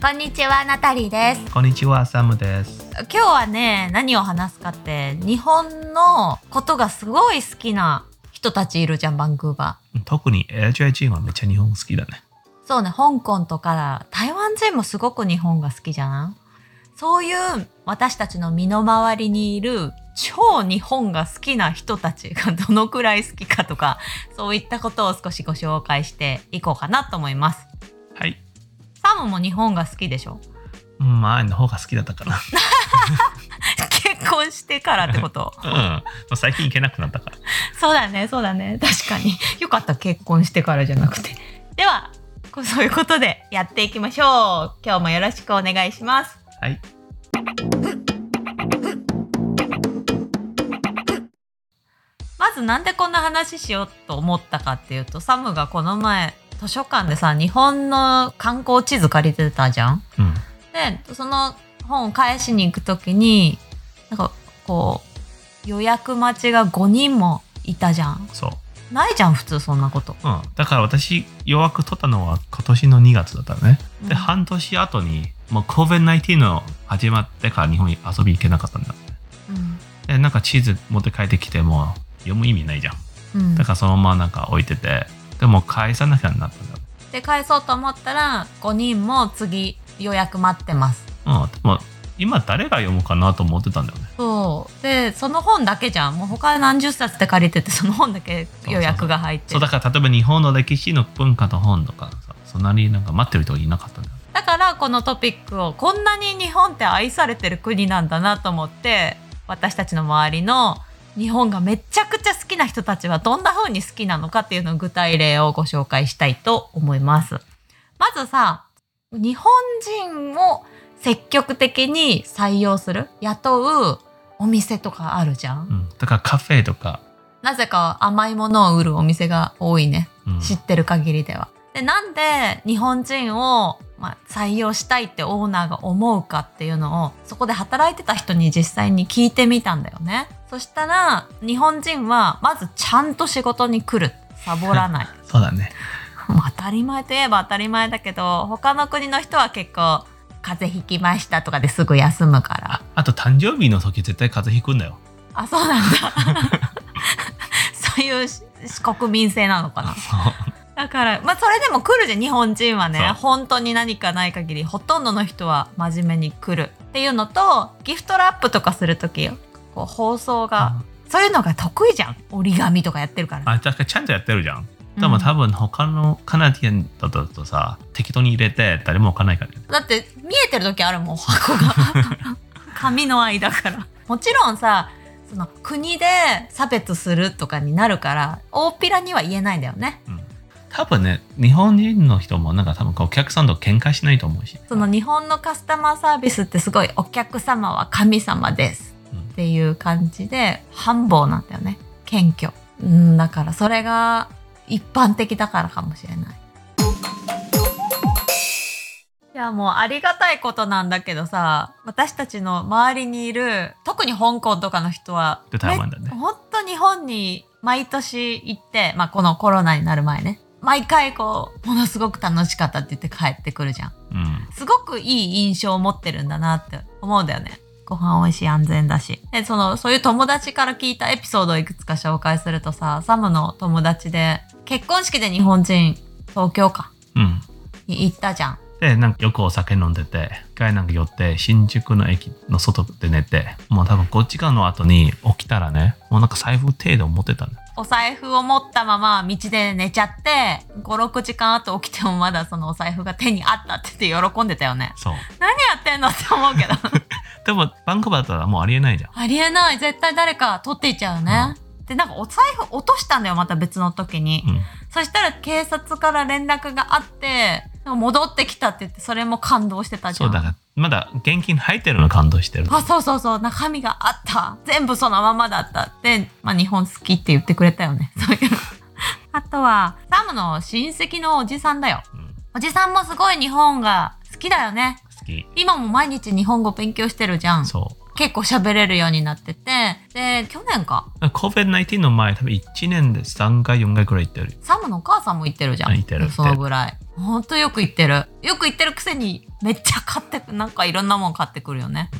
こんにちはナタリーですこんにちは、サムです。今日はね何を話すかって日本のことがすごい好きな人たちいるじゃんバンクーバ特に LJ 人はめっちゃ日本好きだね。ーそうね香港とか台湾人もすごく日本が好きじゃんそういう私たちの身の回りにいる超日本が好きな人たちがどのくらい好きかとか そういったことを少しご紹介していこうかなと思いますはい。サムも日本が好きでしょ？うん前の方が好きだったかな。結婚してからってこと？うん。最近行けなくなったから。そうだね、そうだね。確かに。よかった、結婚してからじゃなくて。では、こ そういうことでやっていきましょう。今日もよろしくお願いします。はい。まずなんでこんな話しようと思ったかっていうと、サムがこの前、図書館でさ、日本の観光地図借りてたじゃん？うん。で、その本を返しに行くときに、なんかこう、予約待ちが5人もいたじゃん。そう。ないじゃん、普通そんなこと。うん。だから私、予約取ったのは今年の2月だったね。で、うん半年後に、もう COVID-19 の始まってから日本に遊び行けなかったんだ。うんで、なんか地図持って帰ってきても読む意味ないじゃん。うんだからそのままなんか置いてて、でも返さなきゃなったんだ。で返そうと思ったら5人も次予約待ってますうん。でも今誰が読むかなと思ってたんだよね。そう。でその本だけじゃん。もう他何十冊で借りててその本だけ予約が入ってる。そうだから例えば日本の歴史の文化の本とかさそんなになんか待ってる人がいなかったんだよだからこのトピックをこんなに日本って愛されてる国なんだなと思って私たちの周りの日本がめちゃくちゃ好きな人たちはどんな風に好きなのかっていうのを具体例をご紹介したいと思います。まずさ日本人を積極的に採用する雇うお店とかあるじゃん？うん、だからカフェとか、なぜか甘いものを売るお店が多いね。うん知ってる限りでは。でなんで日本人を、まあ、採用したいってオーナーが思うかっていうのをそこで働いてた人に実際に聞いてみたんだよね。そしたら日本人はまずちゃんと仕事に来るサボらない。そうだね 当たり前といえば当たり前だけど他の国の人は結構風邪ひきましたとかですぐ休むから。ああと誕生日の時絶対風邪ひくんだよ。あそうなんだ。そういうし国民性なのかな。だからまあそれでも来るじゃん日本人はね。本当に何かない限りほとんどの人は真面目に来るっていうのとギフトラップとかする時よ。こう放送が、そういうのが得意じゃん。折り紙とかやってるから、あだからちゃんとやってるじゃんでも多分他のカナディアンだとさ適当に入れて誰も置かないからね。だって見えてる時あるもん箱が。紙の間から。もちろんさその国で差別するとかになるから大っぴらには言えないんだよね。多分ね日本人の人もなんか多分お客さんと喧嘩しないと思うし。その日本のカスタマーサービスってすごいお客様は神様ですうん。っていう感じで繁忙なんだよね。謙虚。うんだからそれが一般的だからかもしれない。いやもうありがたいことなんだけどさ私たちの周りにいる特に香港とかの人はで台湾だね。めほんと日本に毎年行って、まあ、このコロナになる前ね。毎回こうものすごく楽しかったって言って帰ってくるじゃん。うん。すごくいい印象を持ってるんだなって思うんだよね。ご飯美味しい安全だし。で、その、そういう友達から聞いたエピソードをいくつか紹介するとさ、サムの友達で、結婚式で日本人、東京か、うんに行ったじゃん。でなんかよくお酒飲んでて一回なんか寄って新宿の駅の外で寝てもう多分5時間の後に起きたらねもうなんか財布程度持ってたんだよお財布を持ったまま道で寝ちゃって、5、6時間後起きてもまだそのお財布が手にあったって言って喜んでたよね。そう何やってんのって思うけど。でもバンクーバーだったらもうありえないじゃんありえない。絶対誰か取っていっちゃうよね。で、なんかお財布落としたんだよ、また別の時に。うんそしたら警察から連絡があって、戻ってきたって言って、それも感動してたじゃ。そうんだからまだ現金入ってるの感動してるあ、そうそうそう、中身があった。全部そのままだったって、まあ日本好きって言ってくれたよね。そういうの。あとは、サムの親戚のおじさんだよ。おじさんもすごい日本が好きだよね。好き。今も毎日日本語勉強してるじゃん。そ結構喋れるようになってて。で、去年か。う。COVID-19 の前、多分1年で3回、4回くらい行ってる。サムのお母さんも言ってるじゃん。あ言ってるそのぐらい。ほんとよく言ってる。よく言ってるくせにめっちゃ買ってく、なんかいろんなもん買ってくるよね。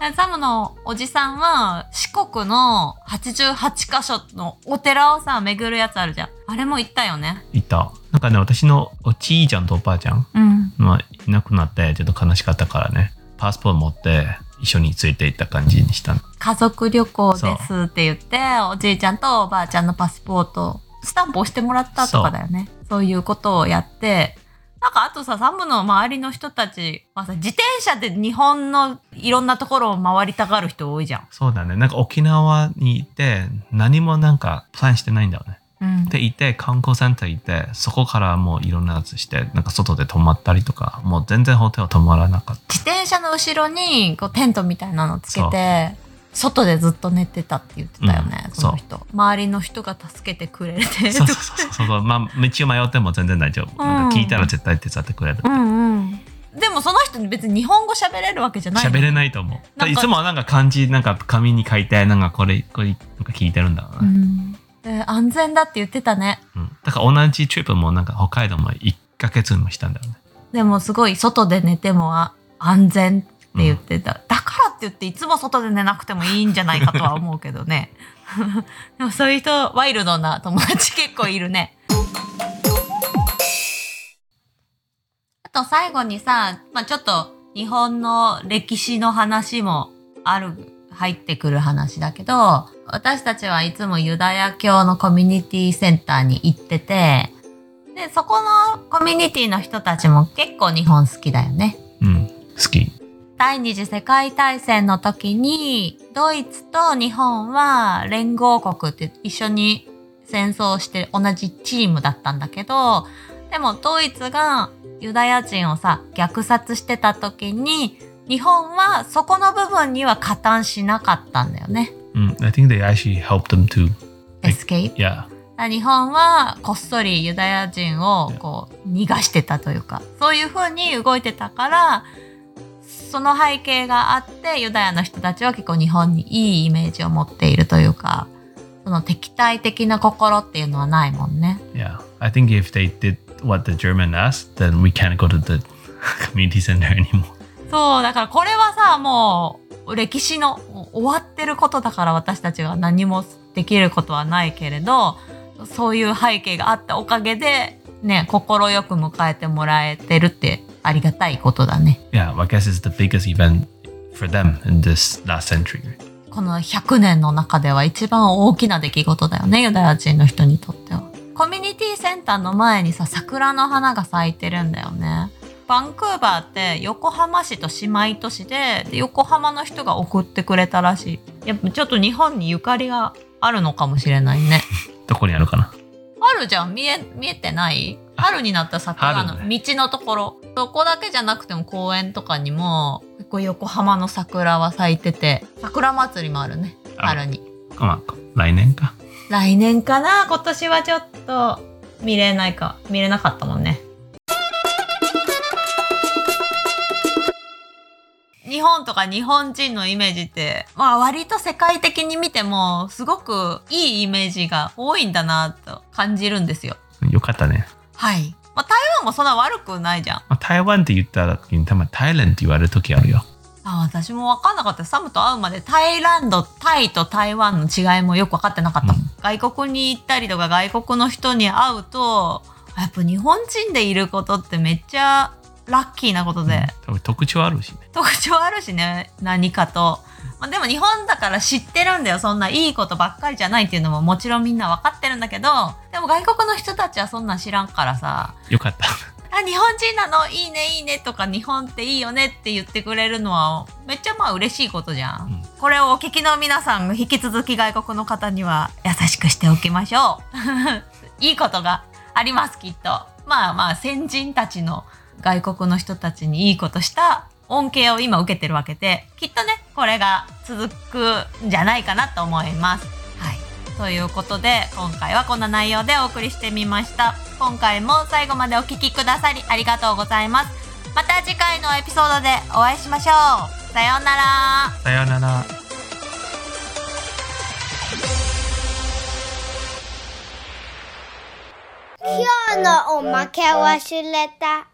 でサムのおじさんは四国の88箇所のお寺をさ、巡るやつあるじゃん。あれも行ったよね。行った。なんかね、私のおじいちゃんとおばあちゃんうん。まあ、いなくなって、ちょっと悲しかったからね、パスポート持って一緒について行った感じにしたの。家族旅行ですって言って、おじいちゃんとおばあちゃんのパスポート、スタンプ押してもらったとかだよね。そういうことをやって、なんかあとさ、サムの周りの人たちはさ、自転車で日本のいろんなところを回りたがる人多いじゃん。そうだね。なんか沖縄に行って、何もなんかプランしてないんだよね。うん。で、行って、観光センター行って、そこからもういろんなやつして、なんか外で泊まったりとか、もう全然ホテル泊まらなかっ自転車の後ろにこうテントみたいなのつけて、外でずっと寝てたって言ってたよね、うんその人。周りの人が助けてくれて。た。そうそうそうそう。まあ、道を迷っても全然大丈夫。なんか聞いたら絶対手伝ってくれる。うんうん。でもその人に別に日本語喋れるわけじゃないの？喋れないと思う。いつもなんか漢字、なんか紙に書いて、なんかこれ、これ、なんか聞いてるんだろうう安全だって言ってたね。うん。だから同じトリップもなんか北海道も1ヶ月もしたんだよね。でもすごい外で寝てもあ安全って言ってた、だからって言っていつも外で寝なくてもいいんじゃないかとは思うけどね でもそういう人ワイルドな友達結構いるねあと最後にさ、まあ、ちょっと日本の歴史の話もある入ってくる話だけど私たちはいつもユダヤ教のコミュニティセンターに行っててでそこのコミュニティの人たちも結構日本好きだよね。うん。好き。第二次世界大戦の時にドイツと日本は連合国って一緒に戦争をして同じチームだったんだけどでもドイツがユダヤ人をさ虐殺してた時に日本はそこの部分には加担しなかったんだよね。うん。I think they actually helped them to, escape yeah. 日本はこっそりユダヤ人をこう逃がしてたというかそういう風に動いてたからその背景があってユダヤの人たちは結構日本にいいイメージを持っているというかその敵対的な心っていうのはないもんね。Yeah. I think if they did what the German asked, then we can't go to the community center anymore. そうだからこれはさもう歴史の終わってることだから私たちが何もできることはないけれどそういう背景があったおかげでね心よく迎えてもらえてるってありがたいことだね。Yeah, I guess it's the biggest event for them in this last century. この100年の中では一番大きな出来事だよねユダヤ人の人にとっては。コミュニティセンターの前にさ桜の花が咲いてるんだよね。バンクーバーって横浜市と姉妹都市でで横浜の人が送ってくれたらしい。やっぱちょっと日本にゆかりがあるのかもしれないね。どこにあるかな？あるじゃん。見え見えてない？春になった桜の春道のところ、そこだけじゃなくても公園とかにも結構横浜の桜は咲いてて桜祭りもあるね。あ春に。まあ、来年か。来年かな？今年はちょっと見れないか見れなかったもんね日本とか日本人のイメージって、まあ割と世界的に見てもすごくいいイメージが多いんだなと感じるんですよ。よかったね。はい。まあ台湾もそんな悪くないじゃん。まあ、台湾って言った時に、たまにタイランドって言われる時あるよ。あ私も分かんなかった。サムと会うまでタイランド、タイと台湾の違いもよく分かってなかった。うん外国に行ったりとか外国の人に会うと、やっぱ日本人でいることってめっちゃラッキーなことで、多分特徴あるしね。特徴あるしね、何かと。まあ、でも日本だから知ってるんだよ。そんないいことばっかりじゃないっていうのももちろんみんな分かってるんだけど、でも外国の人たちはそんなん知らんからさ、よかった。あ日本人なの？いいねいいねとか日本っていいよねって言ってくれるのはめっちゃまあ嬉しいことじゃん、うん。これをお聞きの皆さん引き続き外国の方には優しくしておきましょう。いいことがありますきっと。まあまあ先人たちの外国の人たちにいいことした恩恵を今受けてるわけできっとねこれが続くんじゃないかなと思います。はい。ということで今回はこんな内容でお送りしてみました。今回も最後までお聞きくださりありがとうございます。また次回のエピソードでお会いしましょう。さようなら。さようなら。今日のおまけ忘れた。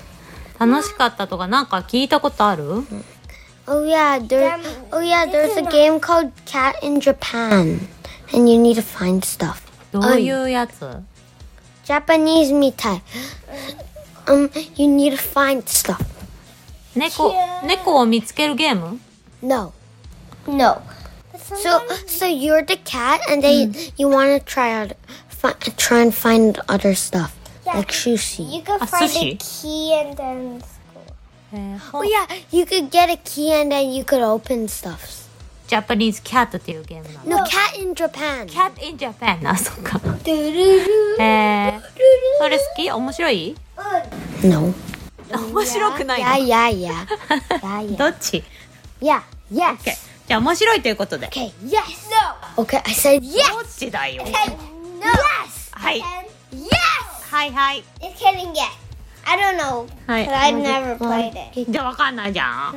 楽しかったとかなんか聞いたことある Oh yeah, there, oh yeah, there's a game called Cat in Japan. And you need to find stuff. どういうやつ Japanese mitai. Um, you need to find stuff. 猫猫を見つけるゲーム No. No. So so you're the cat and they you want to try out fi- try and find other stuff Like sushi. You could A find sushi? a key and then えー Oh yeah, you could get a key and then you could open stuff. ジャパニーズキャットっていうゲームなの No, cat in Japan. Cat in Japan あそっか Doo-doo-doo. えー、それ好き面白い No. 面白くない Yeah, の yeah, yeah. yeah, yeah. どっち Yeah. Yes. じゃあ面白いということで Okay. Yes. No. Okay, I said yes. どっちだよ no. はい Yes. はいはい it's kidding yet. I don't know. はい I've never played it. じゃあわかんないじゃん.